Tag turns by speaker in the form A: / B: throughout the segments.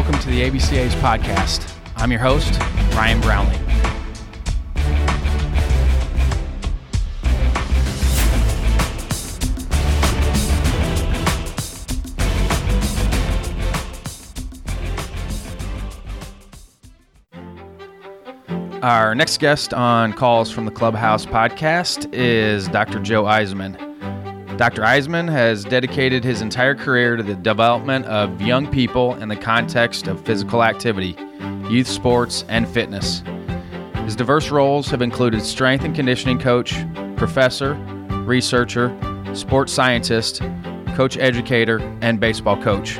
A: Welcome to the ABCA's podcast. I'm your host, Ryan Brownlee. Our next guest on Calls from the Clubhouse podcast is Dr. Joe Eisenmann. Dr. Eisenmann has dedicated his entire career to the development of young people in the context of physical activity, youth sports, and fitness. His diverse roles have included strength and conditioning coach, professor, researcher, sports scientist, coach educator, and baseball coach.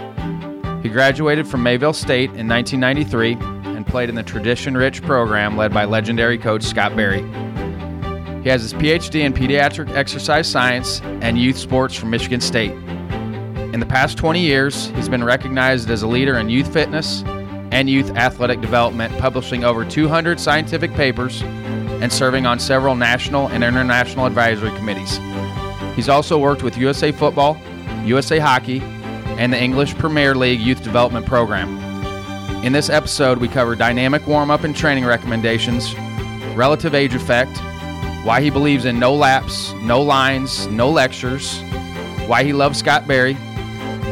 A: He graduated from Mayville State in 1993 and played in the tradition rich program led by legendary coach Scott Berry. He has his PhD in pediatric exercise science and youth sports from Michigan State. In the past 20 years, he's been recognized as a leader in youth fitness and youth athletic development, publishing over 200 scientific papers and serving on several national and international advisory committees. He's also worked with USA Football, USA Hockey, and the English Premier League Youth Development Program. In this episode, we cover dynamic warm up and training recommendations, relative age effect, why he believes in no laps, no lines, no lectures, why he loves Scott Berry,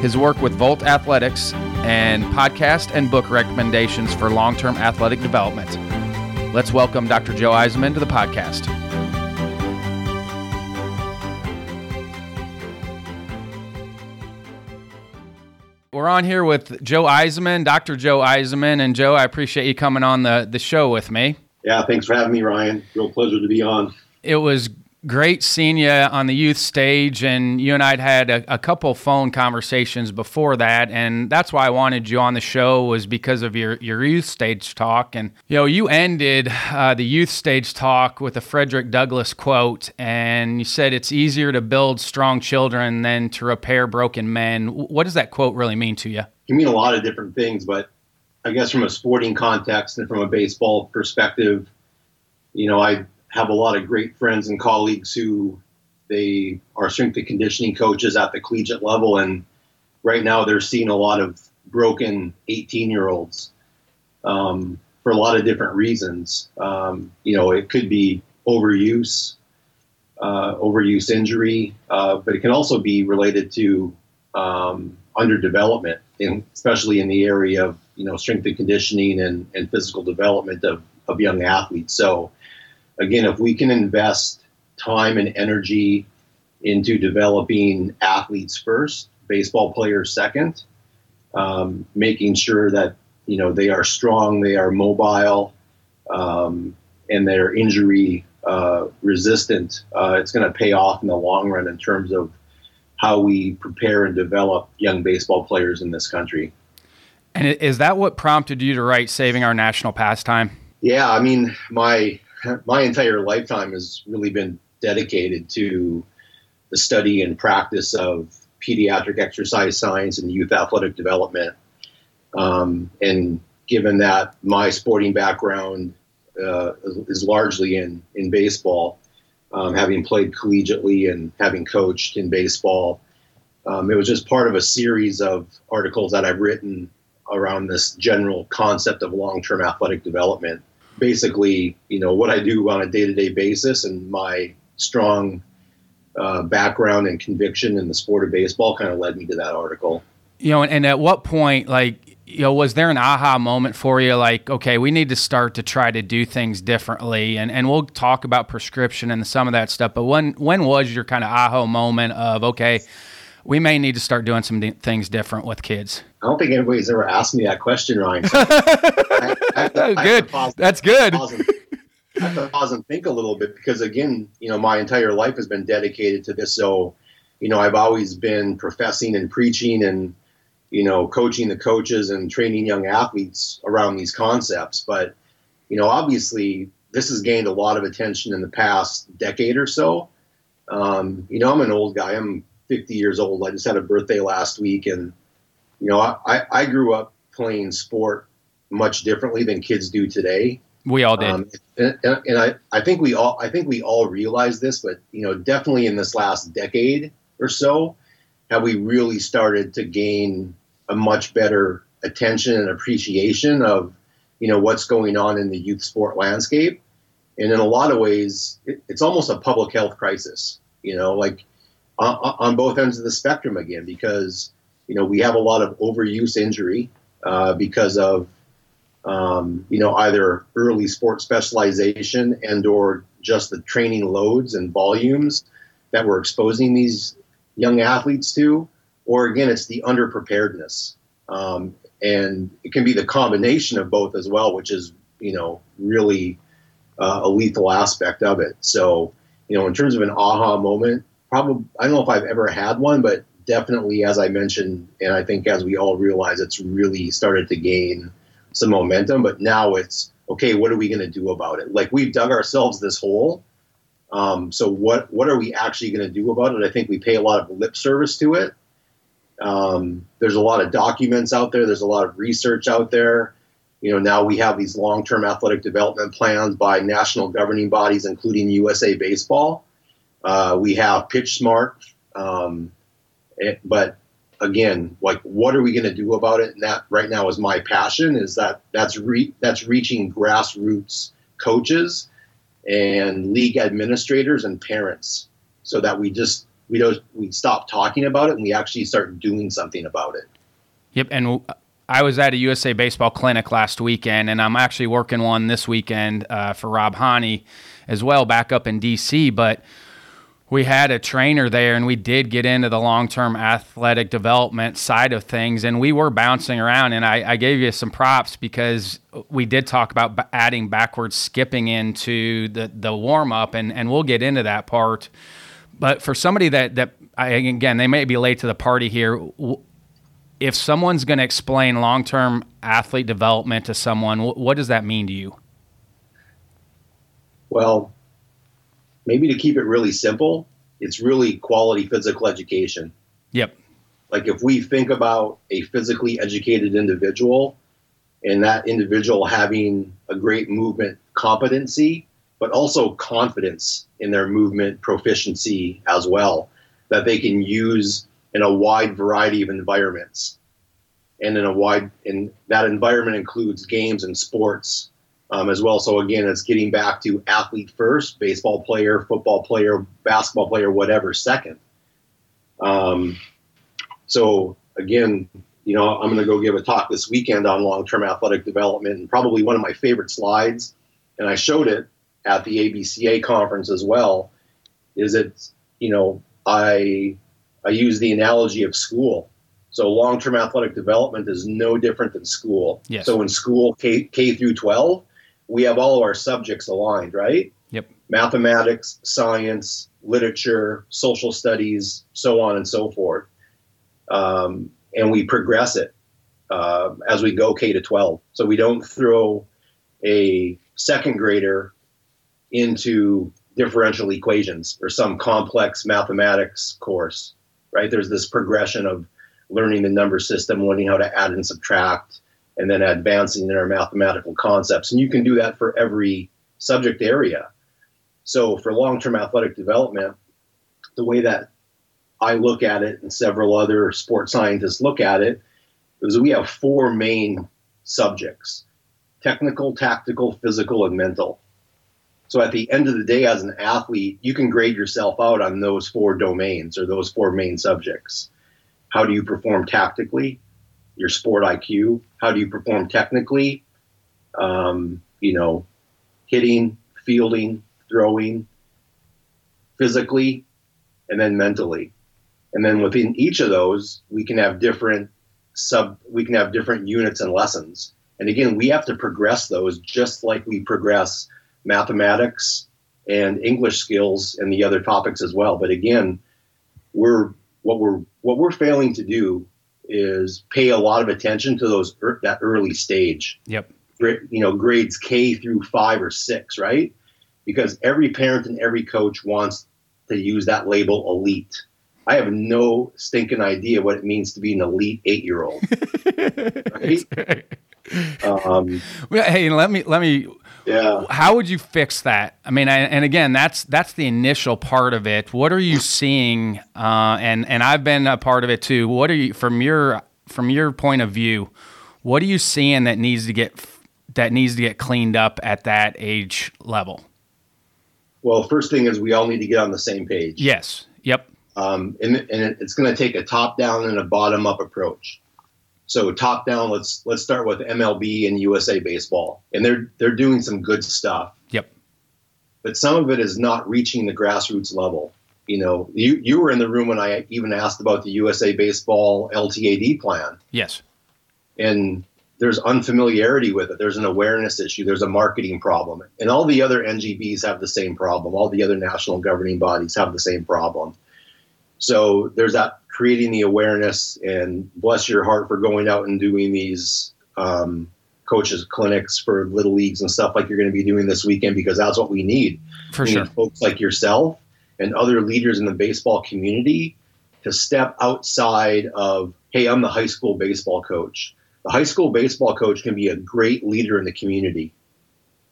A: his work with Volt Athletics, and podcast and book recommendations for long term athletic development. Let's welcome Dr. Joe Eisenmann to the podcast. We're on here with Joe Eisenmann, Dr. Joe Eisenmann. And Joe, I appreciate you coming on the, the show with me.
B: Yeah, thanks for having me, Ryan. Real pleasure to be on.
A: It was great seeing you on the youth stage and you and I had had a, a, couple phone conversations before that and that's why i wanted you on the show was because of your, your youth stage talk and you know you ended uh, the youth stage talk with a frederick douglass quote and you said it's easier to build strong children than to repair broken men what does that quote really mean to you
B: it mean a lot of different things but i guess from a sporting context and from a baseball perspective you know i have a lot of great friends and colleagues who they are strength and conditioning coaches at the collegiate level, and right now they're seeing a lot of broken 18 year olds um, for a lot of different reasons. Um, you know, it could be overuse, uh, overuse injury, uh, but it can also be related to um, underdevelopment, in, especially in the area of you know strength and conditioning and, and physical development of, of young athletes. So again, if we can invest time and energy into developing athletes first, baseball players second, um, making sure that you know they are strong, they are mobile, um, and they're injury uh, resistant. Uh, it's going to pay off in the long run in terms of how we prepare and develop young baseball players in this country.
A: And is that what prompted you to write "Saving Our National Pastime"?
B: Yeah, I mean, my my entire lifetime has really been dedicated to the study and practice of pediatric exercise science and youth athletic development. Um, and given that my sporting background uh, is largely in, in baseball, um, having played collegiately and having coached in baseball, um, it was just part of a series of articles that I've written around this general concept of long term athletic development basically, you know, what I do on a day to day basis and my strong uh, background and conviction in the sport of baseball kind of led me to that article.
A: You know, and, and at what point, like, you know, was there an aha moment for you? Like, okay, we need to start to try to do things differently, and and we'll talk about prescription and some of that stuff. But when when was your kind of aha moment of okay, we may need to start doing some things different with kids?
B: I don't think anybody's ever asked me that question, Ryan. So I,
A: I to, good. That's good.
B: I have to pause and think a little bit because, again, you know, my entire life has been dedicated to this. So, you know, I've always been professing and preaching and, you know, coaching the coaches and training young athletes around these concepts. But, you know, obviously, this has gained a lot of attention in the past decade or so. Um, you know, I'm an old guy. I'm 50 years old. I just had a birthday last week, and you know, I, I grew up playing sport much differently than kids do today.
A: We all did,
B: um, and, and, I, I think we all I think we all realize this, but you know, definitely in this last decade or so, have we really started to gain a much better attention and appreciation of you know what's going on in the youth sport landscape and in a lot of ways it, it's almost a public health crisis you know like on, on, both ends of the spectrum again because you know we have a lot of overuse injury uh, because of um, you know either early sport specialization and or just the training loads and volumes that we're exposing these young athletes to or again it's the underpreparedness um, and it can be the combination of both as well, which is you know really uh, a lethal aspect of it. So you know, in terms of an aha moment, probably I don't know if I've ever had one, but definitely, as I mentioned, and I think as we all realize, it's really started to gain some momentum. But now it's okay. What are we going to do about it? Like we've dug ourselves this hole. Um, so what what are we actually going to do about it? I think we pay a lot of lip service to it, um, there's a lot of documents out there. There's a lot of research out there. You know, now we have these long-term athletic development plans by national governing bodies, including USA Baseball. Uh, we have Pitch Smart, um, it, but again, like, what are we going to do about it? And that right now is my passion. Is that that's re- that's reaching grassroots coaches and league administrators and parents, so that we just we don't we stop talking about it and we actually start doing something about it.
A: Yep, and I was at a USA Baseball clinic last weekend, and I'm actually working one this weekend uh, for Rob Hani as well, back up in DC. But we had a trainer there, and we did get into the long term athletic development side of things, and we were bouncing around. And I, I, gave you some props because we did talk about adding backwards skipping into the the warm up, and and we'll get into that part but for somebody that that I, again, they may be late to the party here. If someone's going to explain long-term athlete development to someone, what does that mean to you?
B: Well, maybe to keep it really simple, it's really quality physical education.
A: Yep.
B: Like if we think about a physically educated individual and that individual having a great movement competency, but also confidence in their movement proficiency as well that they can use in a wide variety of environments and in a wide and that environment includes games and sports um, as well so again it's getting back to athlete first baseball player football player basketball player whatever second um, so again you know i'm going to go give a talk this weekend on long-term athletic development and probably one of my favorite slides and i showed it at the ABCA conference as well is it you know I I use the analogy of school. So long-term athletic development is no different than school.
A: Yes.
B: So in school K, K through 12, we have all of our subjects aligned, right?
A: Yep.
B: Mathematics, science, literature, social studies, so on and so forth. Um, and we progress it uh, as we go K to 12. So we don't throw a second grader into differential equations or some complex mathematics course, right? There's this progression of learning the number system, learning how to add and subtract, and then advancing in our mathematical concepts. And you can do that for every subject area. So for long-term athletic development, the way that I look at it and several other sports scientists look at it is we have four main subjects technical, tactical, physical, and mental. So at the end of the day, as an athlete, you can grade yourself out on those four domains or those four main subjects. How do you perform tactically? Your sport IQ. How do you perform technically? Um, you know, hitting, fielding, throwing, physically, and then mentally. And then within each of those, we can have different sub. We can have different units and lessons. And again, we have to progress those just like we progress mathematics and English skills and the other topics as well. But again, we're what we're what we're failing to do is pay a lot of attention to those that early stage.
A: Yep.
B: You know, grades K through five or six, right? Because every parent and every coach wants to use that label elite. I have no stinking idea what it means to be an elite eight year old. right?
A: Um, hey, let me let me
B: yeah.
A: How would you fix that? I mean, I, and again, that's that's the initial part of it. What are you seeing? Uh, and and I've been a part of it too. What are you from your from your point of view? What are you seeing that needs to get that needs to get cleaned up at that age level?
B: Well, first thing is we all need to get on the same page.
A: Yes. Yep.
B: Um, and, and it's going to take a top down and a bottom up approach. So top down, let's let's start with MLB and USA Baseball, and they're they're doing some good stuff.
A: Yep.
B: But some of it is not reaching the grassroots level. You know, you you were in the room when I even asked about the USA Baseball LTAD plan.
A: Yes.
B: And there's unfamiliarity with it. There's an awareness issue. There's a marketing problem, and all the other NGBs have the same problem. All the other national governing bodies have the same problem. So there's that creating the awareness and bless your heart for going out and doing these um, coaches clinics for little leagues and stuff like you're going to be doing this weekend because that's what we need.
A: For
B: we
A: sure.
B: Need folks like yourself and other leaders in the baseball community to step outside of, hey, I'm the high school baseball coach. The high school baseball coach can be a great leader in the community.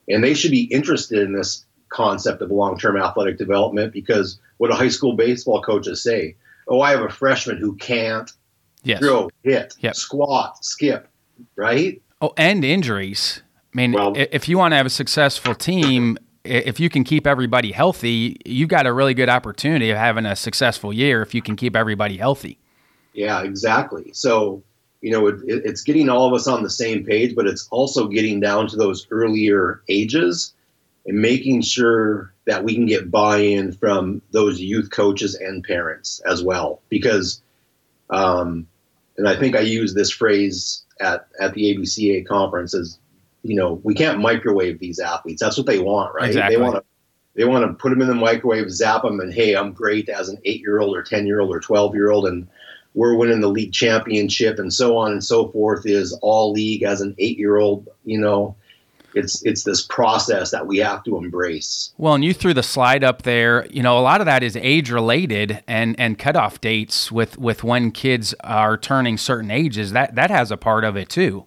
B: And they should be interested in this concept of long term athletic development because what do high school baseball coaches say? Oh, I have a freshman who can't
A: yes.
B: throw, hit,
A: yep.
B: squat, skip, right?
A: Oh, and injuries. I mean, well, if you want to have a successful team, if you can keep everybody healthy, you've got a really good opportunity of having a successful year if you can keep everybody healthy.
B: Yeah, exactly. So, you know, it, it's getting all of us on the same page, but it's also getting down to those earlier ages and making sure that we can get buy-in from those youth coaches and parents as well. Because um, and i think i used this phrase at, at the abca conference is you know we can't microwave these athletes. That's what they want right?
A: Exactly.
B: they want to they want to put them in the microwave zap them and hey i'm great as an eight year old or ten year old or 12 year old and we're winning the league championship and so on and so forth is all league as an eight year old you know it's it's this process that we have to embrace.
A: Well, and you threw the slide up there. You know, a lot of that is age related and and cutoff dates with with when kids are turning certain ages. That that has a part of it too.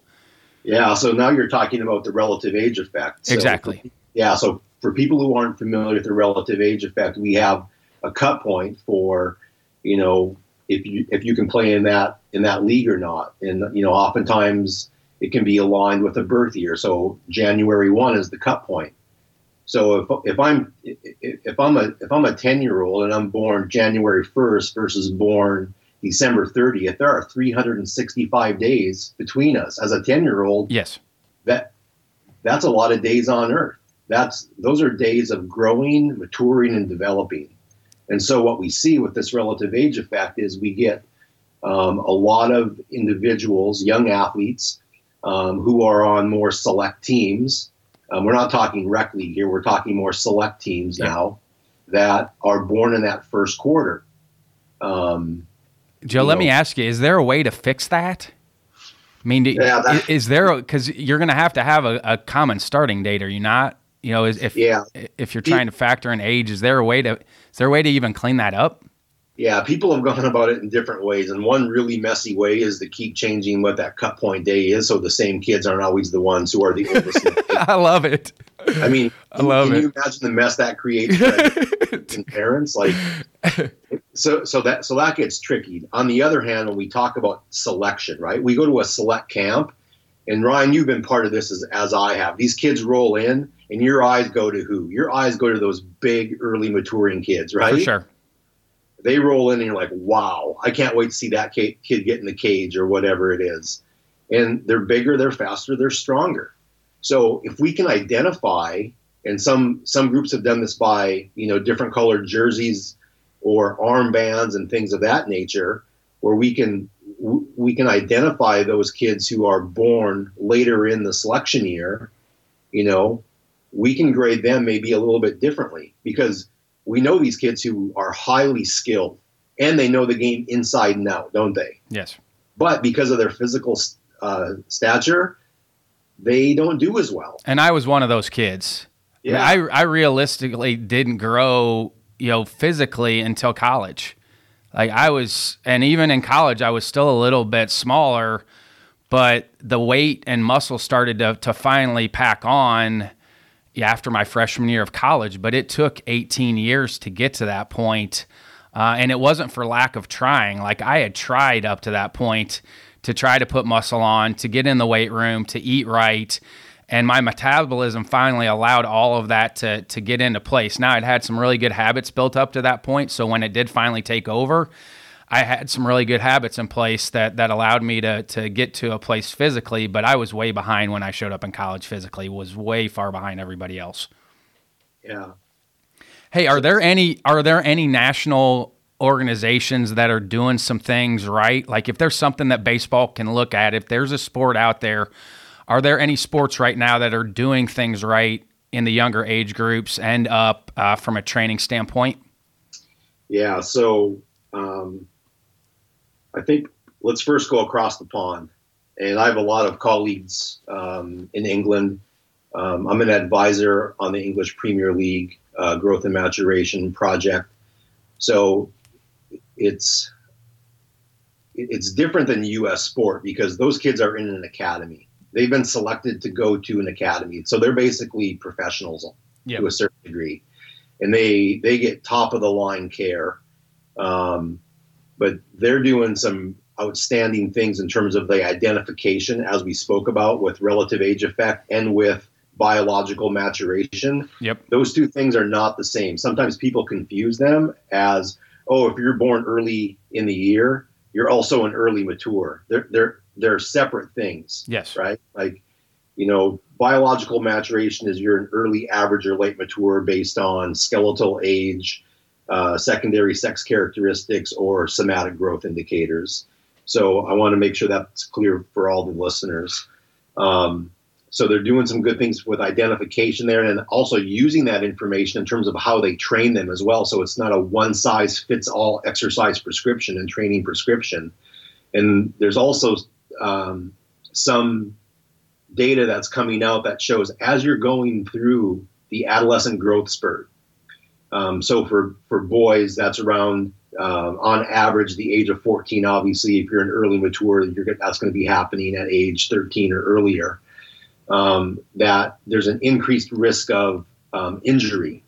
B: Yeah. So now you're talking about the relative age effect. So
A: exactly.
B: Yeah. So for people who aren't familiar with the relative age effect, we have a cut point for you know if you if you can play in that in that league or not, and you know oftentimes it can be aligned with a birth year. So January one is the cut point. So if, if I'm if I'm a if I'm a ten year old and I'm born January first versus born December thirtieth, there are 365 days between us. As a ten year old,
A: yes,
B: that that's a lot of days on Earth. That's those are days of growing, maturing, and developing. And so what we see with this relative age effect is we get um, a lot of individuals, young athletes, um, who are on more select teams. Um, we're not talking rec league here. We're talking more select teams yeah. now that are born in that first quarter. Um,
A: Joe, let know, me ask you: Is there a way to fix that? I mean, yeah, that, is, is, there because you're going to have to have a, a, common starting date? Are you not? You know, if
B: yeah.
A: if you're trying to factor in age, is there a way to is there a way to even clean that up?
B: Yeah, people have gone about it in different ways, and one really messy way is to keep changing what that cut point day is, so the same kids aren't always the ones who are the oldest.
A: I love it.
B: I mean,
A: I love
B: can
A: it.
B: you imagine the mess that creates in parents? Like, so so that so that gets tricky. On the other hand, when we talk about selection, right? We go to a select camp, and Ryan, you've been part of this as as I have. These kids roll in, and your eyes go to who? Your eyes go to those big, early maturing kids, right?
A: For sure
B: they roll in and you're like, wow, I can't wait to see that kid get in the cage or whatever it is. And they're bigger, they're faster, they're stronger. So if we can identify, and some some groups have done this by you know different colored jerseys or armbands and things of that nature, where we can we can identify those kids who are born later in the selection year. You know, we can grade them maybe a little bit differently because we know these kids who are highly skilled and they know the game inside and out, don't they?
A: Yes.
B: But because of their physical uh, stature, they don't do as well.
A: And I was one of those kids. Yeah. I, I, I realistically didn't grow, you know, physically until college. Like I was, and even in college, I was still a little bit smaller, but the weight and muscle started to, to finally pack on after my freshman year of college, but it took 18 years to get to that point. Uh, and it wasn't for lack of trying. Like I had tried up to that point to try to put muscle on, to get in the weight room, to eat right. And my metabolism finally allowed all of that to, to get into place. Now, I'd had some really good habits built up to that point. So when it did finally take over, I had some really good habits in place that, that allowed me to, to get to a place physically, but I was way behind when I showed up in college physically, was way far behind everybody else.
B: Yeah.
A: Hey, are there any are there any national organizations that are doing some things right? Like if there's something that baseball can look at, if there's a sport out there, are there any sports right now that are doing things right in the younger age groups and up uh, from a training standpoint?
B: Yeah, so um, I think let's first go across the pond. And I have a lot of colleagues um, in England. Um, I'm an advisor on the English Premier League uh, Growth and Maturation Project. So it's it's different than U.S. sport because those kids are in an academy. They've been selected to go to an academy, so they're basically professionals yep. to a certain degree, and they they get top of the line care. Um, but they're doing some outstanding things in terms of the identification, as we spoke about, with relative age effect and with biological maturation.
A: Yep.
B: Those two things are not the same. Sometimes people confuse them as oh, if you're born early in the year, you're also an early mature. They're they're they're separate things.
A: Yes.
B: Right. Like, you know, biological maturation is you're an early average or late mature based on skeletal age, uh, secondary sex characteristics, or somatic growth indicators. So I want to make sure that's clear for all the listeners. Um, so they're doing some good things with identification there and also using that information in terms of how they train them as well. So it's not a one size fits all exercise prescription and training prescription. And there's also um, some data that's coming out that shows as you're going through the adolescent growth spurt. Um, so for, for boys, that's around uh, on average the age of 14. Obviously, if you're an early mature, that's going to be happening at age 13 or earlier um, that there's an increased risk of um, injury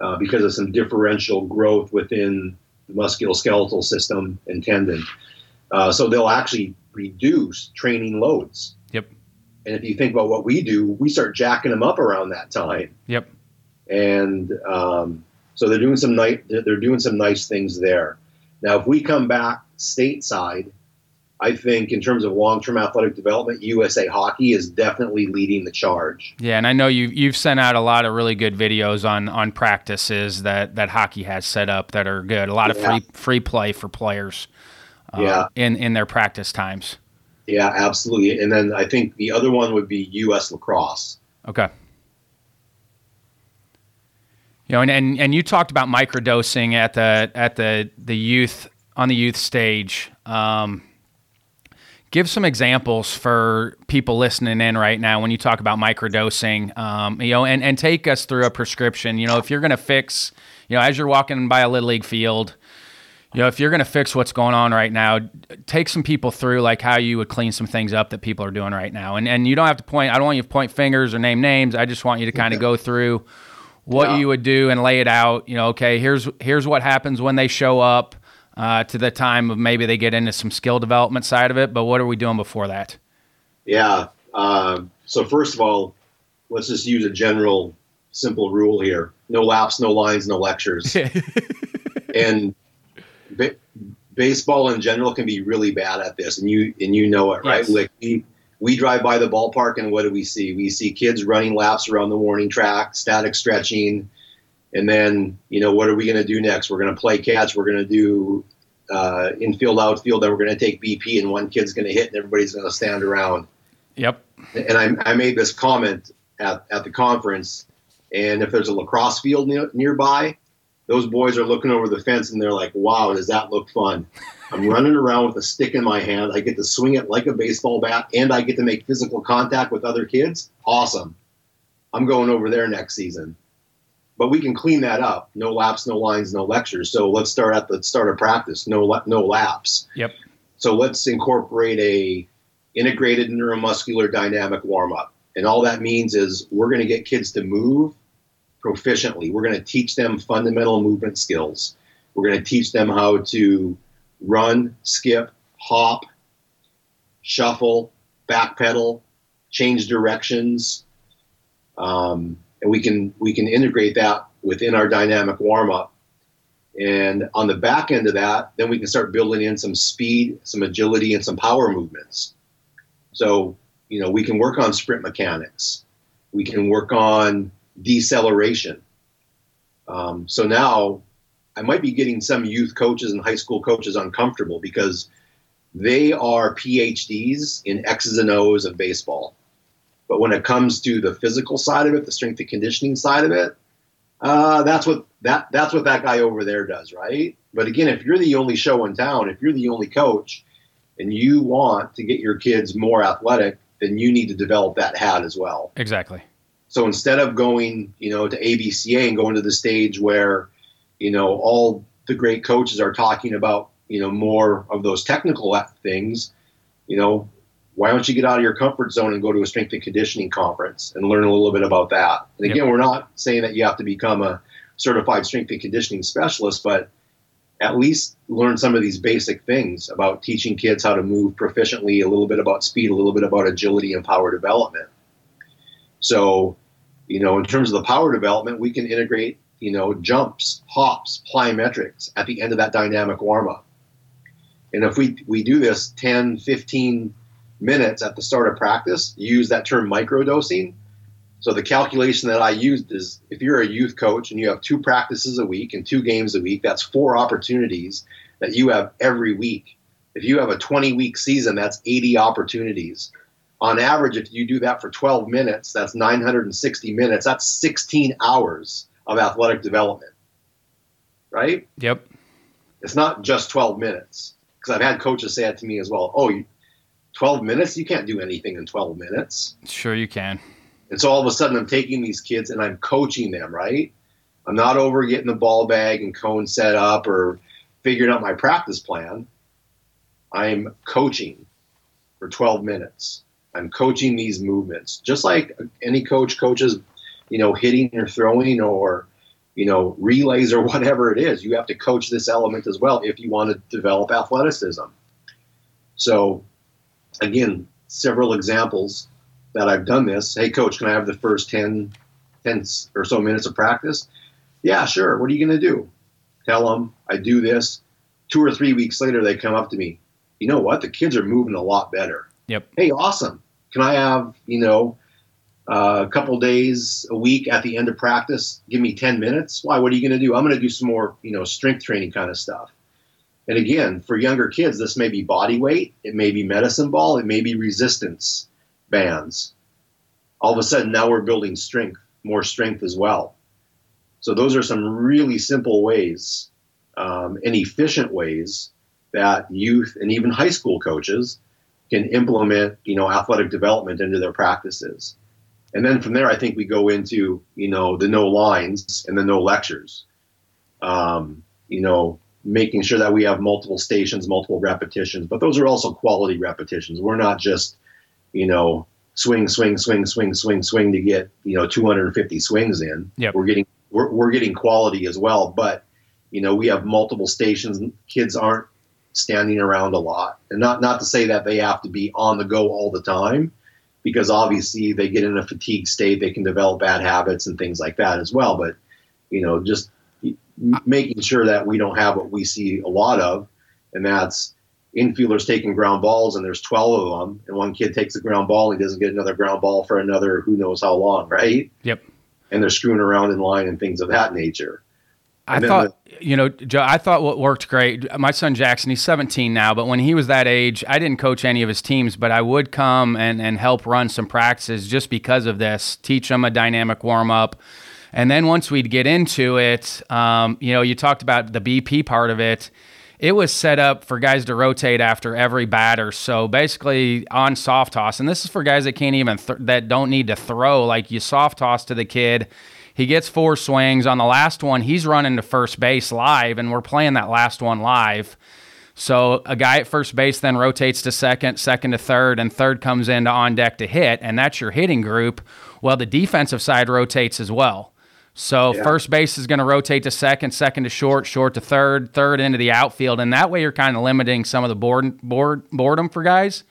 B: uh, because of some differential growth within the musculoskeletal system and tendon. Uh, so they'll actually reduce training loads.
A: Yep.
B: And if you think about what we do, we start jacking them up around that time.
A: Yep.
B: And um, so they're doing some nice they're doing some nice things there. Now, if we come back stateside I think in terms of long-term athletic development, USA Hockey is definitely leading the charge.
A: Yeah, and I know you you've sent out a lot of really good videos on on practices that that hockey has set up that are good. A lot yeah. of free free play for players. Uh, yeah. In in their practice times.
B: Yeah, absolutely. And then I think the other one would be US lacrosse.
A: Okay. You know, and, and, and you talked about microdosing at the at the the youth on the youth stage. Um, give some examples for people listening in right now when you talk about microdosing. Um, you know and, and take us through a prescription. You know if you're going to fix you know as you're walking by a little league field you know if you're going to fix what's going on right now take some people through like how you would clean some things up that people are doing right now. And and you don't have to point i don't want you to point fingers or name names. I just want you to kind of go through what yeah. you would do and lay it out you know okay here's here's what happens when they show up uh, to the time of maybe they get into some skill development side of it. But what are we doing before that?
B: Yeah. Uh, so first of all, let's just use a general, simple rule here: no laps, no lines, no lectures. and ba- baseball in general can be really bad at this, and you and you know it, right? Yes. Like we we drive by the ballpark, and what do we see? We see kids running laps around the warning track, static stretching and then, you know, what are we going to do next? We're going to play catch. We're going to do uh, infield, outfield. Then we're going to take BP, and one kid's going to hit, and everybody's going to stand around.
A: Yep.
B: And I, I made this comment at, at the conference, and if there's a lacrosse field ne- nearby, those boys are looking over the fence and they're like, wow, does that look fun? I'm running around with a stick in my hand. I get to swing it like a baseball bat, and I get to make physical contact with other kids. Awesome. I'm going over there next season but we can clean that up. No laps, no lines, no lectures. So let's start at the start of practice. No no laps.
A: Yep.
B: So let's incorporate a integrated neuromuscular dynamic warm up. And all that means is we're going to get kids to move proficiently. We're going to teach them fundamental movement skills. We're going to teach them how to run, skip, hop, shuffle, backpedal, change directions, um, and we can we can integrate that within our dynamic warm up. And on the back end of that, then we can start building in some speed, some agility, and some power movements. So you know we can work on sprint mechanics. We can work on deceleration. Um, so now I might be getting some youth coaches and high school coaches uncomfortable because they are PhDs in X's and O's of baseball. But when it comes to the physical side of it, the strength and conditioning side of it, uh, that's what that that's what that guy over there does, right? But again, if you're the only show in town, if you're the only coach, and you want to get your kids more athletic, then you need to develop that hat as well.
A: Exactly.
B: So instead of going, you know, to ABCA and going to the stage where, you know, all the great coaches are talking about, you know, more of those technical things, you know, why don't you get out of your comfort zone and go to a strength and conditioning conference and learn a little bit about that? And again, yep. we're not saying that you have to become a certified strength and conditioning specialist, but at least learn some of these basic things about teaching kids how to move proficiently, a little bit about speed, a little bit about agility and power development. So, you know, in terms of the power development, we can integrate, you know, jumps, hops, plyometrics at the end of that dynamic warm up. And if we, we do this 10, 15 minutes at the start of practice, use that term microdosing. So the calculation that I used is if you're a youth coach and you have two practices a week and two games a week, that's four opportunities that you have every week. If you have a 20 week season, that's 80 opportunities. On average, if you do that for 12 minutes, that's 960 minutes. That's 16 hours of athletic development. Right?
A: Yep.
B: It's not just 12 minutes. Because I've had coaches say that to me as well. Oh, 12 minutes? You can't do anything in 12 minutes.
A: Sure, you can.
B: And so all of a sudden, I'm taking these kids and I'm coaching them, right? I'm not over getting the ball bag and cone set up or figuring out my practice plan. I'm coaching for 12 minutes. I'm coaching these movements, just like any coach coaches, you know, hitting or throwing or, you know, relays or whatever it is. You have to coach this element as well if you want to develop athleticism. So again, several examples that I've done this. Hey, coach, can I have the first 10, 10 or so minutes of practice? Yeah, sure. What are you going to do? Tell them I do this. Two or three weeks later, they come up to me. You know what? The kids are moving a lot better.
A: Yep.
B: Hey, awesome. Can I have, you know, uh, a couple days a week at the end of practice? Give me 10 minutes. Why? What are you going to do? I'm going to do some more, you know, strength training kind of stuff. And again, for younger kids, this may be body weight, it may be medicine ball, it may be resistance bands. All of a sudden, now we're building strength, more strength as well. So those are some really simple ways um, and efficient ways that youth and even high school coaches can implement, you know, athletic development into their practices. And then from there, I think we go into, you know, the no lines and the no lectures. Um, you know, making sure that we have multiple stations, multiple repetitions, but those are also quality repetitions. We're not just, you know, swing, swing, swing, swing, swing, swing to get, you know, 250 swings in.
A: Yep.
B: We're getting we're, we're getting quality as well, but you know, we have multiple stations. Kids aren't standing around a lot. And not not to say that they have to be on the go all the time because obviously they get in a fatigue state, they can develop bad habits and things like that as well, but you know, just making sure that we don't have what we see a lot of, and that's infielders taking ground balls, and there's 12 of them, and one kid takes a ground ball and he doesn't get another ground ball for another who knows how long, right?
A: Yep.
B: And they're screwing around in line and things of that nature.
A: I thought, the, you know, Joe, I thought what worked great. My son Jackson, he's 17 now, but when he was that age, I didn't coach any of his teams, but I would come and, and help run some practices just because of this, teach them a dynamic warm up and then once we'd get into it, um, you know, you talked about the BP part of it. It was set up for guys to rotate after every batter. So basically on soft toss, and this is for guys that can't even th- that don't need to throw. Like you soft toss to the kid, he gets four swings. On the last one, he's running to first base live, and we're playing that last one live. So a guy at first base then rotates to second, second to third, and third comes into on deck to hit, and that's your hitting group. Well, the defensive side rotates as well. So yeah. first base is going to rotate to second, second to short, short to third, third into the outfield, and that way you're kind of limiting some of the board, board boredom for guys,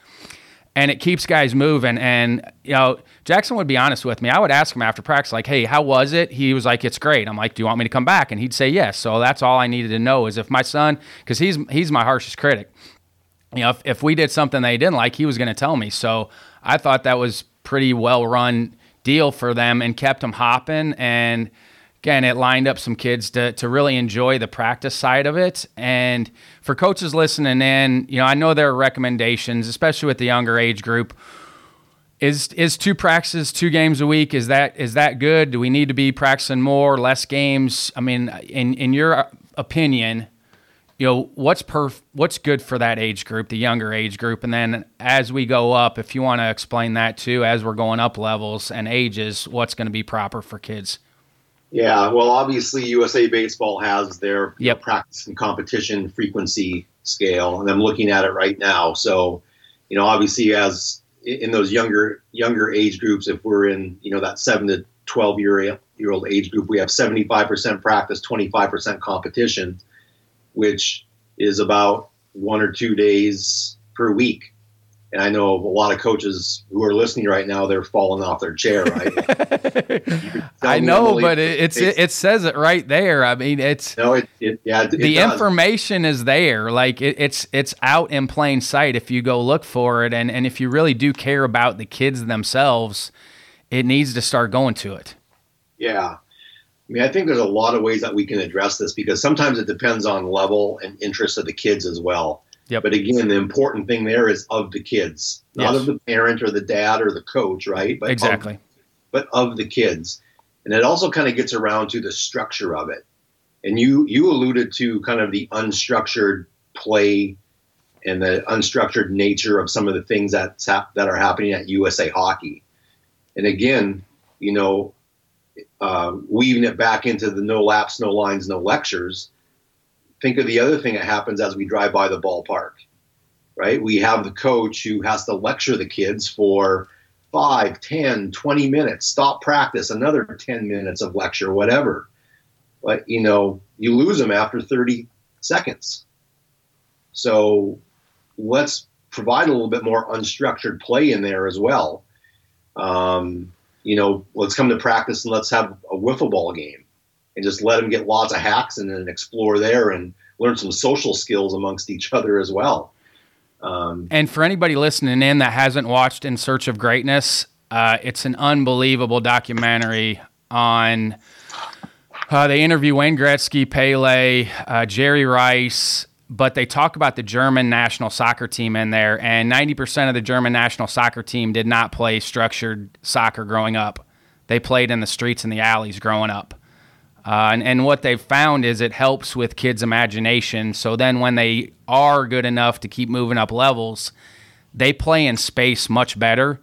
A: and it keeps guys moving. And you know, Jackson would be honest with me. I would ask him after practice, like, "Hey, how was it?" He was like, "It's great." I'm like, "Do you want me to come back?" And he'd say yes. So that's all I needed to know is if my son, because he's he's my harshest critic. You know, if, if we did something they didn't like, he was going to tell me. So I thought that was pretty well run deal for them and kept them hopping. And again, it lined up some kids to, to really enjoy the practice side of it. And for coaches listening in, you know, I know there are recommendations, especially with the younger age group. Is is two practices, two games a week? Is that is that good? Do we need to be practicing more, less games? I mean, in in your opinion, you know what's perf- what's good for that age group the younger age group and then as we go up if you want to explain that too as we're going up levels and ages what's going to be proper for kids
B: yeah well obviously usa baseball has their yep. practice and competition frequency scale and i'm looking at it right now so you know obviously as in those younger younger age groups if we're in you know that 7 to 12 year year old age group we have 75% practice 25% competition which is about one or two days per week. And I know a lot of coaches who are listening right now, they're falling off their chair, right?
A: I know, but it, it's, it, it, says it right there. I mean, it's
B: no, it, it yeah, it,
A: the information is there. Like it's, it's out in plain sight if you go look for it. And, and if you really do care about the kids themselves, it needs to start going to it.
B: Yeah. I mean, I think there's a lot of ways that we can address this because sometimes it depends on level and interest of the kids as well. Yep. But again, the important thing there is of the kids, not yes. of the parent or the dad or the coach, right?
A: But exactly.
B: Of, but of the kids, and it also kind of gets around to the structure of it. And you you alluded to kind of the unstructured play and the unstructured nature of some of the things that that are happening at USA Hockey. And again, you know, uh, weaving it back into the no laps, no lines, no lectures, think of the other thing that happens as we drive by the ballpark, right? We have the coach who has to lecture the kids for 5, 10, 20 minutes, stop practice, another 10 minutes of lecture, whatever. But, you know, you lose them after 30 seconds. So let's provide a little bit more unstructured play in there as well. Um, you know, let's come to practice and let's have a wiffle ball game and just let them get lots of hacks and then explore there and learn some social skills amongst each other as well.
A: Um, and for anybody listening in that hasn't watched In Search of Greatness, uh, it's an unbelievable documentary on. Uh, they interview Wayne Gretzky, Pele, uh, Jerry Rice, but they talk about the German national soccer team in there, and 90% of the German national soccer team did not play structured soccer growing up. They played in the streets and the alleys growing up. Uh, and, and what they've found is it helps with kids' imagination. So then when they are good enough to keep moving up levels, they play in space much better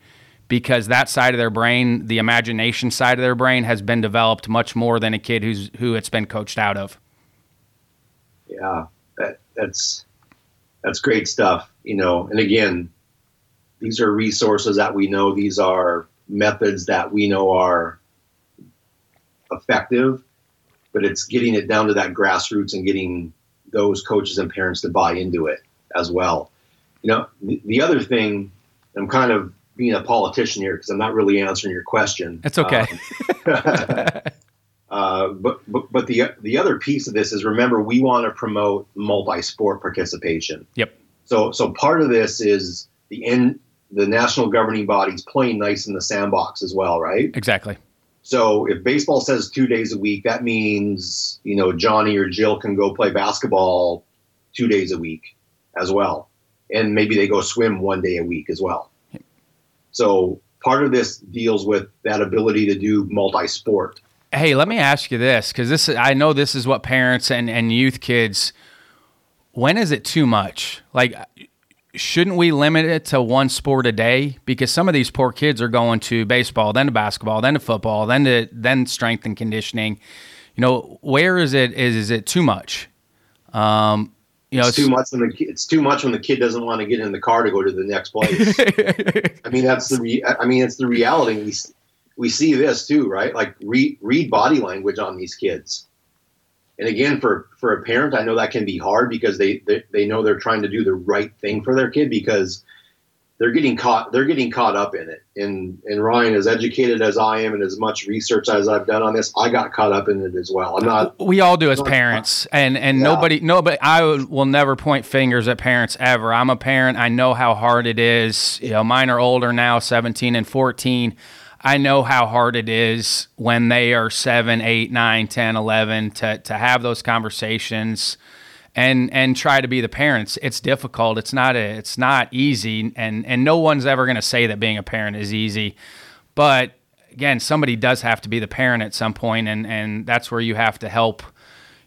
A: because that side of their brain, the imagination side of their brain, has been developed much more than a kid who's who it's been coached out of.
B: Yeah, that, that's that's great stuff, you know. And again, these are resources that we know. These are methods that we know are effective, but it's getting it down to that grassroots and getting those coaches and parents to buy into it as well. You know, the, the other thing, I'm kind of being a politician here because I'm not really answering your question.
A: That's okay.
B: Um, Uh, but, but but the the other piece of this is remember we want to promote multi-sport participation.
A: Yep.
B: So so part of this is the in the national governing bodies playing nice in the sandbox as well, right?
A: Exactly.
B: So if baseball says two days a week, that means you know Johnny or Jill can go play basketball two days a week as well, and maybe they go swim one day a week as well. So part of this deals with that ability to do multi-sport.
A: Hey, let me ask you this because this I know this is what parents and, and youth kids. When is it too much? Like, shouldn't we limit it to one sport a day? Because some of these poor kids are going to baseball, then to basketball, then to football, then to then strength and conditioning. You know, where is it? Is, is it too much? Um, you know,
B: it's, it's, too much when the it's too much when the kid doesn't want to get in the car to go to the next place. I mean, that's the re, I mean, it's the reality. We we see this too, right? Like read read body language on these kids. And again, for for a parent, I know that can be hard because they they, they know they're trying to do the right thing for their kid because they're getting caught they're getting caught up in it. And and ryan as educated as i am and as much research as i've done on this i got caught up in it as well. I'm not
A: we all do as parents. And and yeah. nobody nobody i will never point fingers at parents ever. I'm a parent. I know how hard it is. You know mine are older now 17 and 14 I know how hard it is when they are 7, 8, 9, 10, 11 to, to have those conversations and and try to be the parents. It's difficult. It's not a, it's not easy, and and no one's ever going to say that being a parent is easy. But again, somebody does have to be the parent at some point, and and that's where you have to help,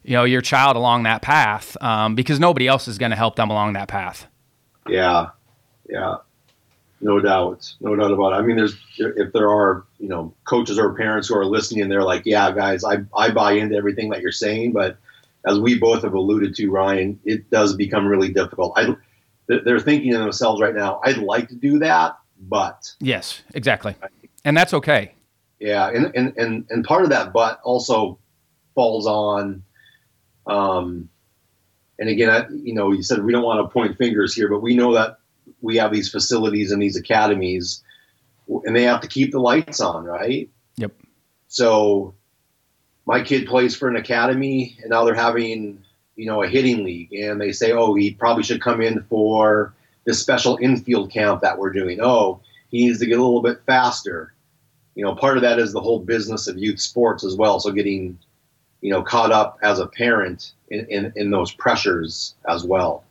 A: you know, your child along that path, um, because nobody else is going to help them along that path.
B: Yeah, yeah, no doubt, no doubt about it. I mean, there's if there are you know coaches or parents who are listening, and they're like, yeah, guys, I I buy into everything that you're saying, but as we both have alluded to, Ryan, it does become really difficult. I, they're thinking to themselves right now, I'd like to do that, but.
A: Yes, exactly. And that's okay.
B: Yeah. And, and, and, and part of that but also falls on, um, and again, I, you know, you said we don't want to point fingers here, but we know that we have these facilities and these academies and they have to keep the lights on, right?
A: Yep.
B: So my kid plays for an academy and now they're having you know a hitting league and they say oh he probably should come in for this special infield camp that we're doing oh he needs to get a little bit faster you know part of that is the whole business of youth sports as well so getting you know caught up as a parent in, in, in those pressures as well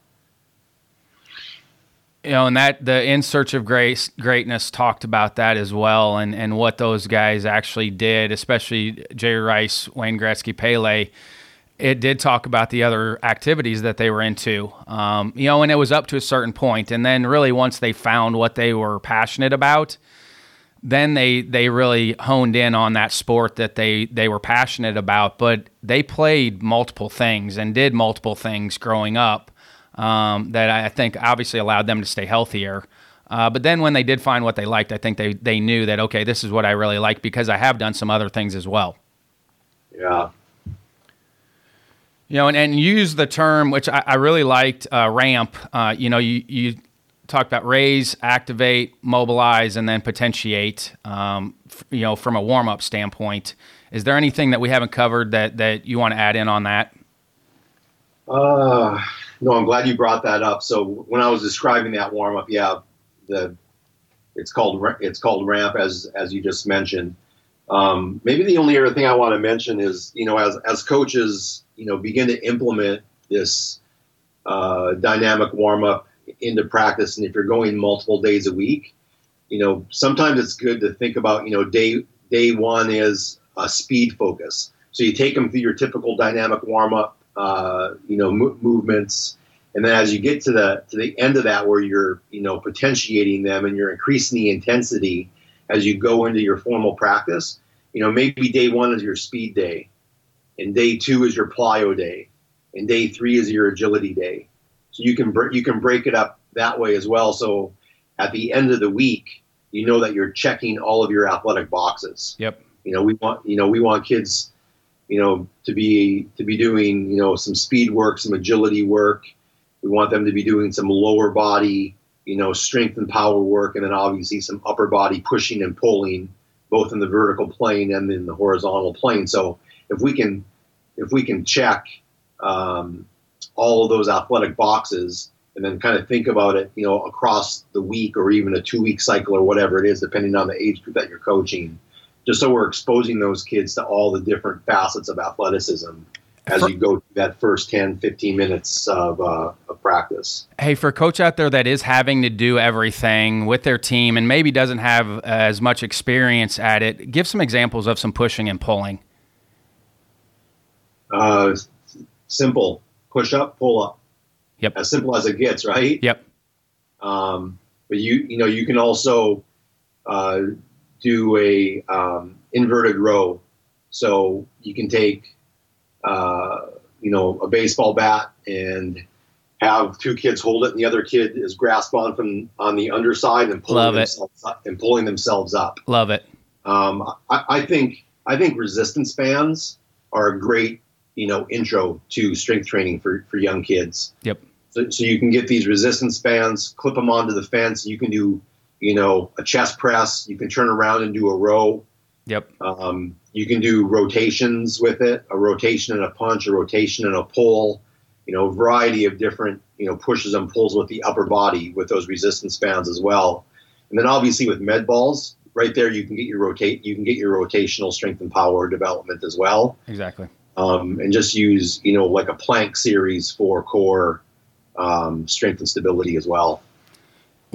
A: you know, and that the In Search of Grace Greatness talked about that as well, and and what those guys actually did, especially Jerry Rice, Wayne Gretzky, Pele. It did talk about the other activities that they were into, um, you know, and it was up to a certain point, and then really once they found what they were passionate about, then they they really honed in on that sport that they they were passionate about. But they played multiple things and did multiple things growing up um, that I think obviously allowed them to stay healthier. Uh, but then when they did find what they liked, I think they, they knew that, okay, this is what I really like because I have done some other things as well.
B: Yeah.
A: You know, and, and use the term, which I, I really liked, uh, ramp. Uh, you know, you, you talked about raise, activate, mobilize, and then potentiate, um, f- you know, from a warm up standpoint. Is there anything that we haven't covered that, that you want to add in on that?
B: Uh, no, I'm glad you brought that up. So when I was describing that warm up, yeah, the it's called it's called ramp as as you just mentioned. Um, maybe the only other thing I want to mention is you know as as coaches you know begin to implement this uh, dynamic warm up into practice, and if you're going multiple days a week, you know sometimes it's good to think about you know day day one is a speed focus. So you take them through your typical dynamic warm up uh, you know, mo- movements. And then as you get to the to the end of that, where you're you know potentiating them and you're increasing the intensity as you go into your formal practice, you know maybe day one is your speed day, and day two is your plyo day, and day three is your agility day. So you can br- you can break it up that way as well. So at the end of the week, you know that you're checking all of your athletic boxes.
A: Yep.
B: You know we want you know we want kids you know, to be to be doing, you know, some speed work, some agility work. We want them to be doing some lower body, you know, strength and power work, and then obviously some upper body pushing and pulling, both in the vertical plane and in the horizontal plane. So if we can, if we can check um, all of those athletic boxes, and then kind of think about it, you know, across the week or even a two-week cycle or whatever it is, depending on the age group that you're coaching just so we're exposing those kids to all the different facets of athleticism as for, you go through that first 10, 15 minutes of, uh, of practice.
A: Hey, for a coach out there that is having to do everything with their team and maybe doesn't have as much experience at it, give some examples of some pushing and pulling.
B: Uh, simple push up, pull up.
A: Yep.
B: As simple as it gets, right?
A: Yep.
B: Um, but you, you know, you can also uh, do a um, inverted row. So you can take, uh, you know, a baseball bat and have two kids hold it, and the other kid is grasp on from on the underside and pulling
A: Love
B: themselves
A: it.
B: up, and pulling themselves up.
A: Love it.
B: Um, I, I think I think resistance bands are a great you know intro to strength training for for young kids.
A: Yep.
B: So, so you can get these resistance bands, clip them onto the fence. You can do you know a chest press. You can turn around and do a row.
A: Yep.
B: Um, you can do rotations with it, a rotation and a punch, a rotation and a pull. You know, a variety of different you know pushes and pulls with the upper body with those resistance bands as well. And then obviously with med balls, right there you can get your rotate you can get your rotational strength and power development as well.
A: Exactly.
B: Um, and just use you know like a plank series for core um, strength and stability as well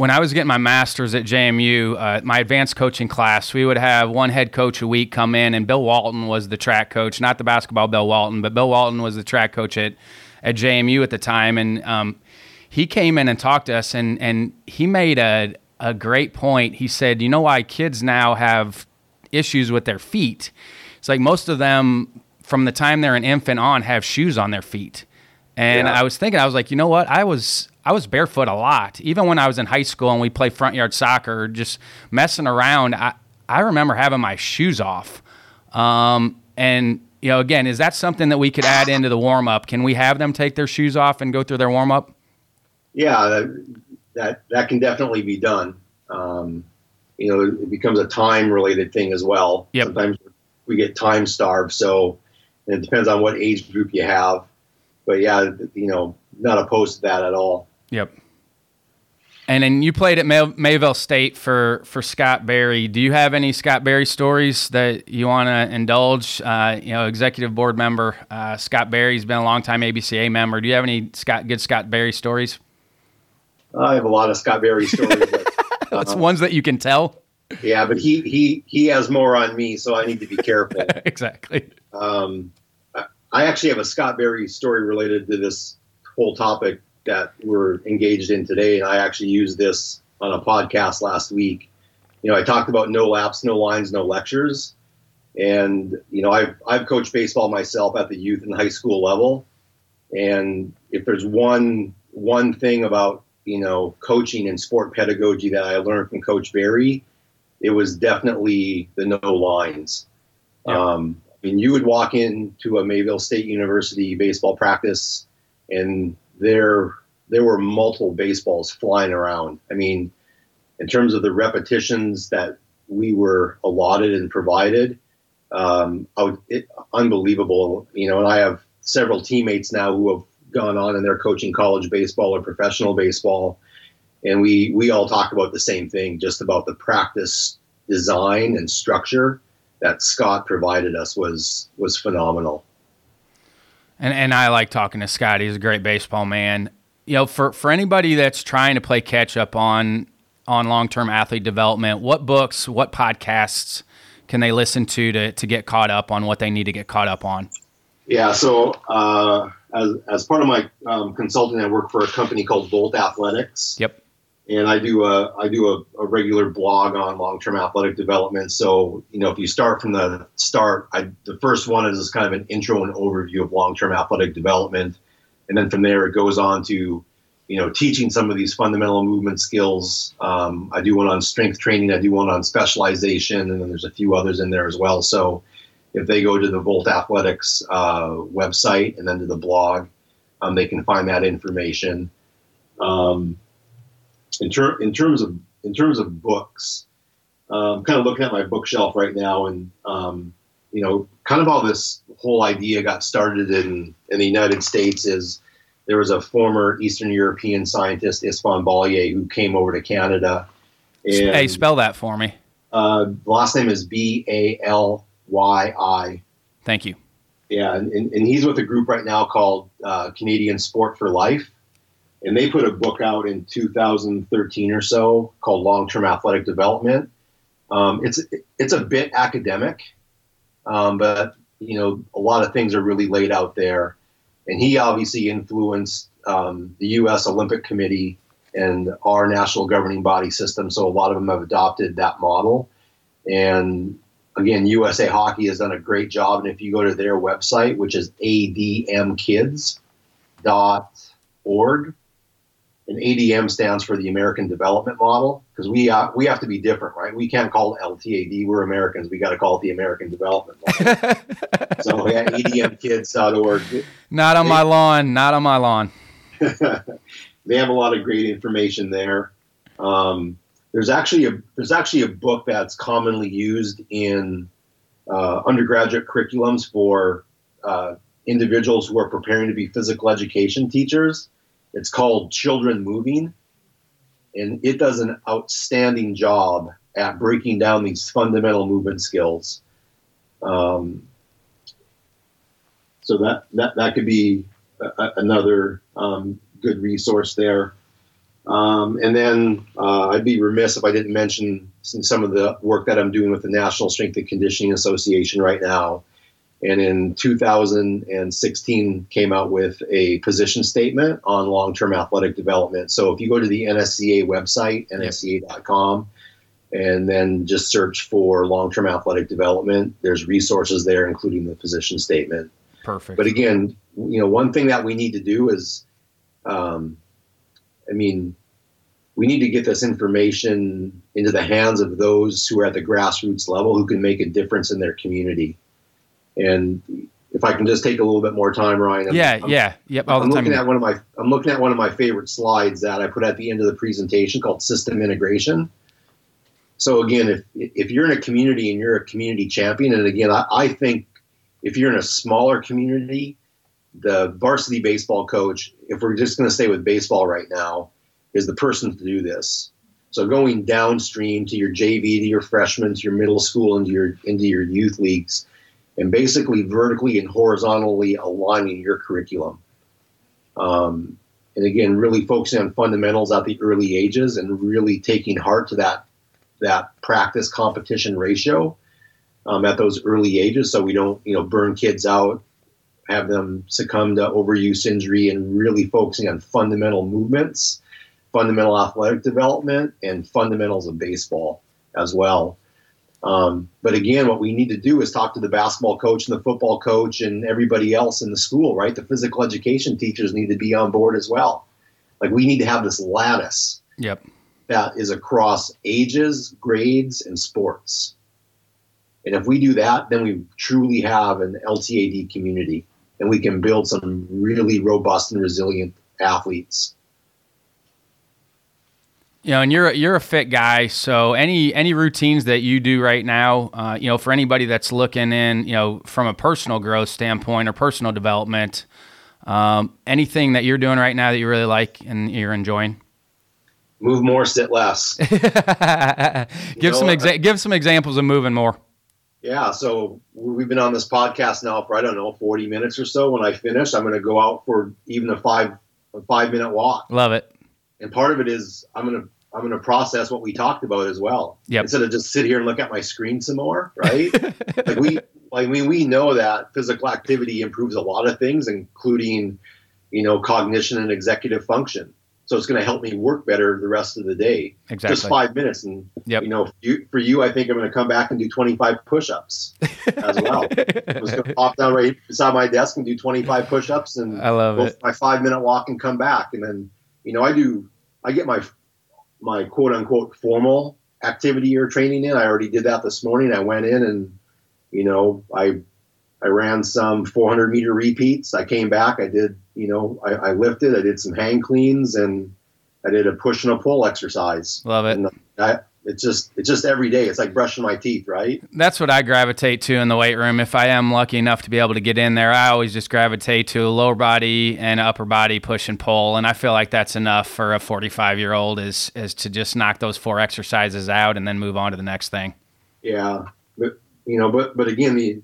A: when I was getting my master's at JMU, uh, my advanced coaching class, we would have one head coach a week come in, and Bill Walton was the track coach, not the basketball Bill Walton, but Bill Walton was the track coach at, at JMU at the time. And um, he came in and talked to us, and, and he made a, a great point. He said, You know why kids now have issues with their feet? It's like most of them, from the time they're an infant on, have shoes on their feet. And yeah. I was thinking, I was like, you know what? I was I was barefoot a lot. Even when I was in high school and we played front yard soccer, just messing around, I, I remember having my shoes off. Um, and, you know, again, is that something that we could add into the warm up? Can we have them take their shoes off and go through their warm up?
B: Yeah, that, that, that can definitely be done. Um, you know, it becomes a time related thing as well.
A: Yep.
B: Sometimes we get time starved. So it depends on what age group you have. But yeah, you know, not opposed to that at all.
A: Yep. And then you played at May- Mayville State for for Scott Berry. Do you have any Scott Berry stories that you want to indulge? Uh, you know, executive board member uh, Scott Berry's been a long time ABCA member. Do you have any Scott good Scott Berry stories?
B: I have a lot of Scott Berry stories.
A: But, uh, ones that you can tell.
B: Yeah, but he he he has more on me, so I need to be careful.
A: exactly.
B: Um, I actually have a Scott Berry story related to this whole topic that we're engaged in today. And I actually used this on a podcast last week. You know, I talked about no laps, no lines, no lectures. And, you know, I've, I've coached baseball myself at the youth and high school level. And if there's one, one thing about, you know, coaching and sport pedagogy that I learned from Coach Berry, it was definitely the no lines. Yeah. Um, I mean, you would walk into a Mayville State University baseball practice and there there were multiple baseballs flying around. I mean, in terms of the repetitions that we were allotted and provided, um, would, it, unbelievable. You know, and I have several teammates now who have gone on and they're coaching college baseball or professional baseball, and we we all talk about the same thing, just about the practice design and structure that Scott provided us was was phenomenal.
A: And and I like talking to Scott. He's a great baseball man. You know, for for anybody that's trying to play catch up on on long term athlete development, what books, what podcasts can they listen to to to get caught up on what they need to get caught up on?
B: Yeah, so uh, as as part of my um, consulting, I work for a company called Volt Athletics.
A: Yep
B: and I do a I do a, a regular blog on long term athletic development. So you know, if you start from the start, I, the first one is kind of an intro and overview of long term athletic development, and then from there it goes on to you know teaching some of these fundamental movement skills. Um, I do one on strength training. I do one on specialization, and then there's a few others in there as well. So if they go to the Volt Athletics uh, website and then to the blog, um, they can find that information. Um, in, ter- in terms of in terms of books, I'm um, kind of looking at my bookshelf right now, and um, you know, kind of all this whole idea got started in in the United States is there was a former Eastern European scientist, Istvan Balyi, who came over to Canada.
A: And, hey, spell that for me.
B: Uh, last name is B A L Y I.
A: Thank you.
B: Yeah, and, and, he's with a group right now called uh, Canadian Sport for Life and they put a book out in 2013 or so called Long Term Athletic Development. Um, it's it's a bit academic, um, but you know a lot of things are really laid out there, and he obviously influenced um, the U.S. Olympic Committee and our national governing body system. So a lot of them have adopted that model, and again, USA Hockey has done a great job. And if you go to their website, which is admkids.org, and ADM stands for the American Development Model because we uh, we have to be different, right? We can't call it LTAD. We're Americans. We got to call it the American Development Model. so yeah, ADMkids.org.
A: Not on
B: They-
A: my lawn. Not on my lawn.
B: they have a lot of great information there. Um, there's actually a there's actually a book that's commonly used in uh, undergraduate curriculums for uh, individuals who are preparing to be physical education teachers. It's called Children Moving, and it does an outstanding job at breaking down these fundamental movement skills. Um, so that that that could be a, another um, good resource there. Um, and then uh, I'd be remiss if I didn't mention some of the work that I'm doing with the National Strength and Conditioning Association right now. And in 2016, came out with a position statement on long-term athletic development. So if you go to the NSCA website, nsca.com, and then just search for long-term athletic development, there's resources there, including the position statement.
A: Perfect.
B: But again, you know, one thing that we need to do is, um, I mean, we need to get this information into the hands of those who are at the grassroots level who can make a difference in their community. And if I can just take a little bit more time, Ryan. I'm-
A: yeah,
B: I'm-
A: yeah, yep. All
B: I'm
A: the time.
B: looking at one of my I'm looking at one of my favorite slides that I put at the end of the presentation called system integration. So again, if if you're in a community and you're a community champion, and again, I, I think if you're in a smaller community, the varsity baseball coach, if we're just going to stay with baseball right now, is the person to do this. So going downstream to your JV, to your freshmen, to your middle school, into your into your youth leagues, and basically vertically and horizontally aligning your curriculum. Um, and again, really focusing on fundamentals at the early ages and really taking heart to that that practice competition ratio um, at those early ages, so we don't you know burn kids out, have them succumb to overuse injury, and really focusing on fundamental movements, fundamental athletic development, and fundamentals of baseball as well. Um, but again, what we need to do is talk to the basketball coach and the football coach and everybody else in the school, right? The physical education teachers need to be on board as well. Like we need to have this lattice
A: Yep.
B: that is across ages, grades, and sports. And if we do that, then we truly have an LTAD community and we can build some really robust and resilient athletes.
A: You know, and you're you're a fit guy, so any any routines that you do right now, uh, you know, for anybody that's looking in, you know, from a personal growth standpoint or personal development, um, anything that you're doing right now that you really like and you're enjoying.
B: Move more, sit less.
A: give
B: know,
A: some
B: I-
A: give some examples of moving more.
B: Yeah, so we've been on this podcast now for I don't know 40 minutes or so. When I finish, I'm going to go out for even a five a five minute walk,
A: Love it.
B: And part of it is I'm going to I'm to process what we talked about as well.
A: Yep.
B: Instead of just sit here and look at my screen some more, right? like we I mean we know that physical activity improves a lot of things, including you know cognition and executive function. So it's going to help me work better the rest of the day.
A: Exactly.
B: Just five minutes, and
A: Yep.
B: you know, for you, for you, I think I'm going to come back and do 25 push-ups as well. I'm just going to pop down right beside my desk and do 25 push-ups and
A: I love it.
B: my five minute walk and come back. And then, you know, I do, I get my, my quote unquote formal activity or training in. I already did that this morning. I went in and, you know, I, I ran some 400 meter repeats. I came back. I did, you know, I, I lifted. I did some hang cleans and I did a push and a pull exercise.
A: Love it.
B: And I, it's just, it's just every day. It's like brushing my teeth, right?
A: That's what I gravitate to in the weight room. If I am lucky enough to be able to get in there, I always just gravitate to a lower body and upper body push and pull, and I feel like that's enough for a 45 year old is is to just knock those four exercises out and then move on to the next thing.
B: Yeah, but you know, but but again, the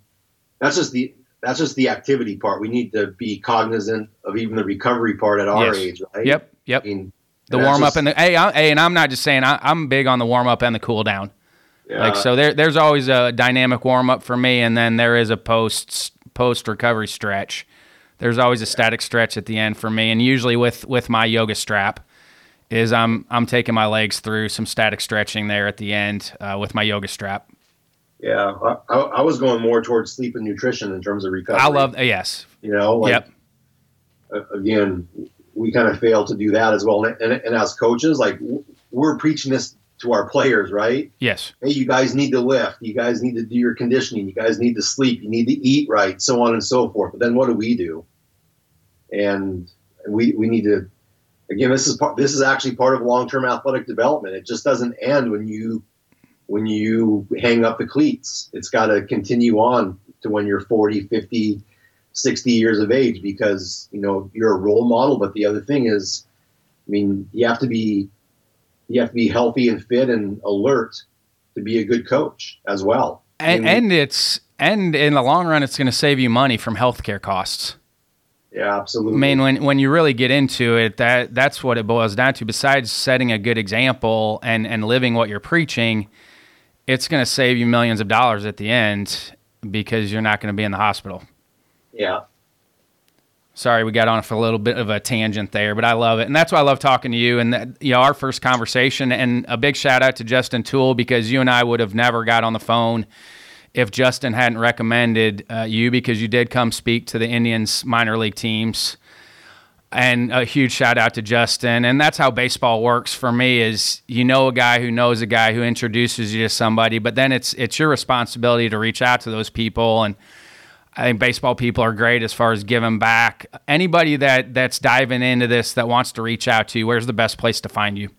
B: that's just the that's just the activity part. We need to be cognizant of even the recovery part at our
A: Yes.
B: age, right?
A: Yep, yep.
B: I mean,
A: The warm up and the hey, I, hey, and I'm not just saying I, I'm big on the warm up and the cool down.
B: yeah,
A: Like so, there there's always a dynamic warm up for me, and then there is a post post recovery stretch. There's always a static stretch at the end for me, and usually with with my yoga strap, is I'm I'm taking my legs through some static stretching there at the end uh, with my yoga strap.
B: yeah. I, I, was going more towards sleep and nutrition in terms of recovery.
A: I love yes,
B: you know, like,
A: yep,
B: again, we kind of fail to do that as well. And, and, and as coaches, like we're preaching this to our players, right?
A: Yes.
B: Hey, you guys need to lift. You guys need to do your conditioning. You guys need to sleep. You need to eat right, so on and so forth. But then what do we do? And we we need to again. This is part. This is actually part of long term athletic development. It just doesn't end when you when you hang up the cleats. It's got to continue on to when you're 40, 50, 60 years of age because you know you're a role model. But the other thing is, I mean, you have to be you have to be healthy and fit and alert to be a good coach as well.
A: And, I mean, and it's and in the long run, it's going to save you money from healthcare costs.
B: Yeah, absolutely.
A: I mean, when when you really get into it, that that's what it boils down to. Besides setting a good example and and living what you're preaching, it's going to save you millions of dollars at the end because you're not going to be in the hospital.
B: Yeah.
A: Sorry, we got on for a little bit of a tangent there, but I love it, and that's why I love talking to you. And that, you know, our first conversation, and a big shout out to Justin Toole because you and I would have never got on the phone if Justin hadn't recommended uh, you because you did come speak to the Indians minor league teams. And a huge shout out to Justin. And that's how baseball works for me is you know a guy who knows a guy who introduces you to somebody, but then it's it's your responsibility to reach out to those people and I think baseball people are great as far as giving back. Anybody that that's diving into this that wants to reach out to you, where's the best place to find you?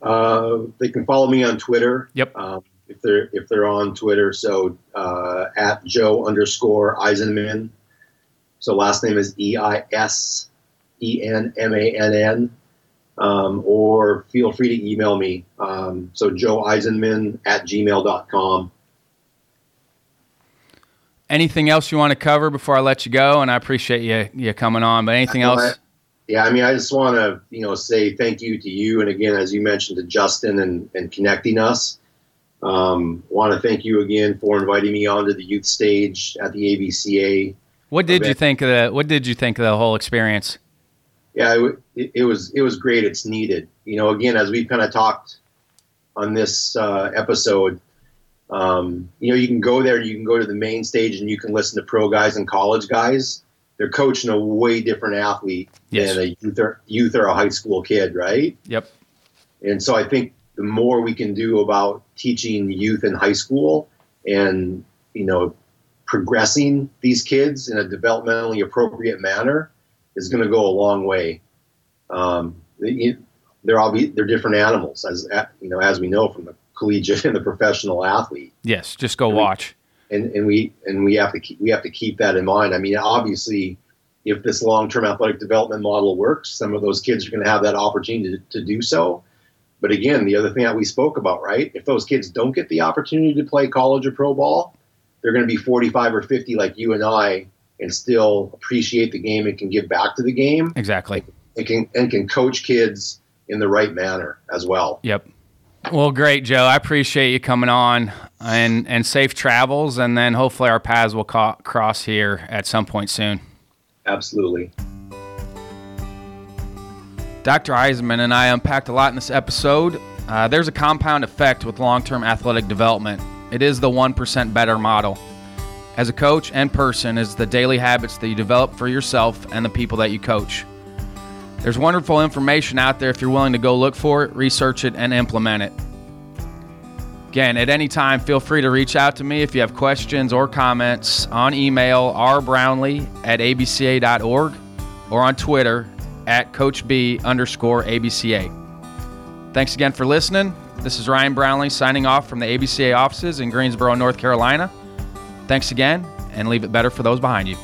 B: Uh, they can follow me on Twitter.
A: Yep.
B: Um, if they're if they're on Twitter, so uh, at Joe underscore Eisenmann. So last name is E I S E N M A N N. Um, or feel free to email me. Um, so Joe Eisenmann at gmail.com
A: anything else you want to cover before I let you go? And I appreciate you you coming on. But anything else?
B: Yeah, I mean, I just want to you know say thank you to you, and again, as you mentioned, to Justin and and connecting us. Um, want to thank you again for inviting me onto the youth stage at the ABCA.
A: What did event. you think of the What did you think of the whole experience?
B: Yeah, it, it was it was great. It's needed. You know, again, as we've kind of talked on this uh, episode, um, you know, you can go there you can go to the main stage and you can listen to pro guys and college guys. They're coaching a way different athlete yes. than a youth or, youth or a high school kid, right?
A: Yep.
B: And so I think the more we can do about teaching youth in high school and, you know, progressing these kids in a developmentally appropriate manner is going to go a long way. Um, they're all be, they're different animals, as you know, as we know from the collegiate and the professional athlete.
A: Yes, just go and watch.
B: We, and and we and we have to keep, we have to keep that in mind. I mean, obviously, if this long-term athletic development model works, some of those kids are going to have that opportunity to, to do so. But again, the other thing that we spoke about, right? If those kids don't get the opportunity to play college or pro ball, they're going to be 45 or 50 like you and I and still appreciate the game and can give back to the game.
A: Exactly.
B: And can and can coach kids in the right manner as well.
A: Yep. Well, great, Joe. I appreciate you coming on and, and safe travels. And then hopefully our paths will cross here at some point soon.
B: Absolutely.
A: Dr. Eisenmann and I unpacked a lot in this episode. Uh, there's a compound effect with long term athletic development. It is the 1% better model. As a coach and person, is the daily habits that you develop for yourself and the people that you coach. There's wonderful information out there if you're willing to go look for it, research it, and implement it. Again, at any time, feel free to reach out to me if you have questions or comments on email rbrownlee at abca.org or on Twitter at coachb underscore abca. Thanks again for listening. This is Ryan Brownlee signing off from the ABCA offices in Greensboro, North Carolina. Thanks again, and leave it better for those behind you.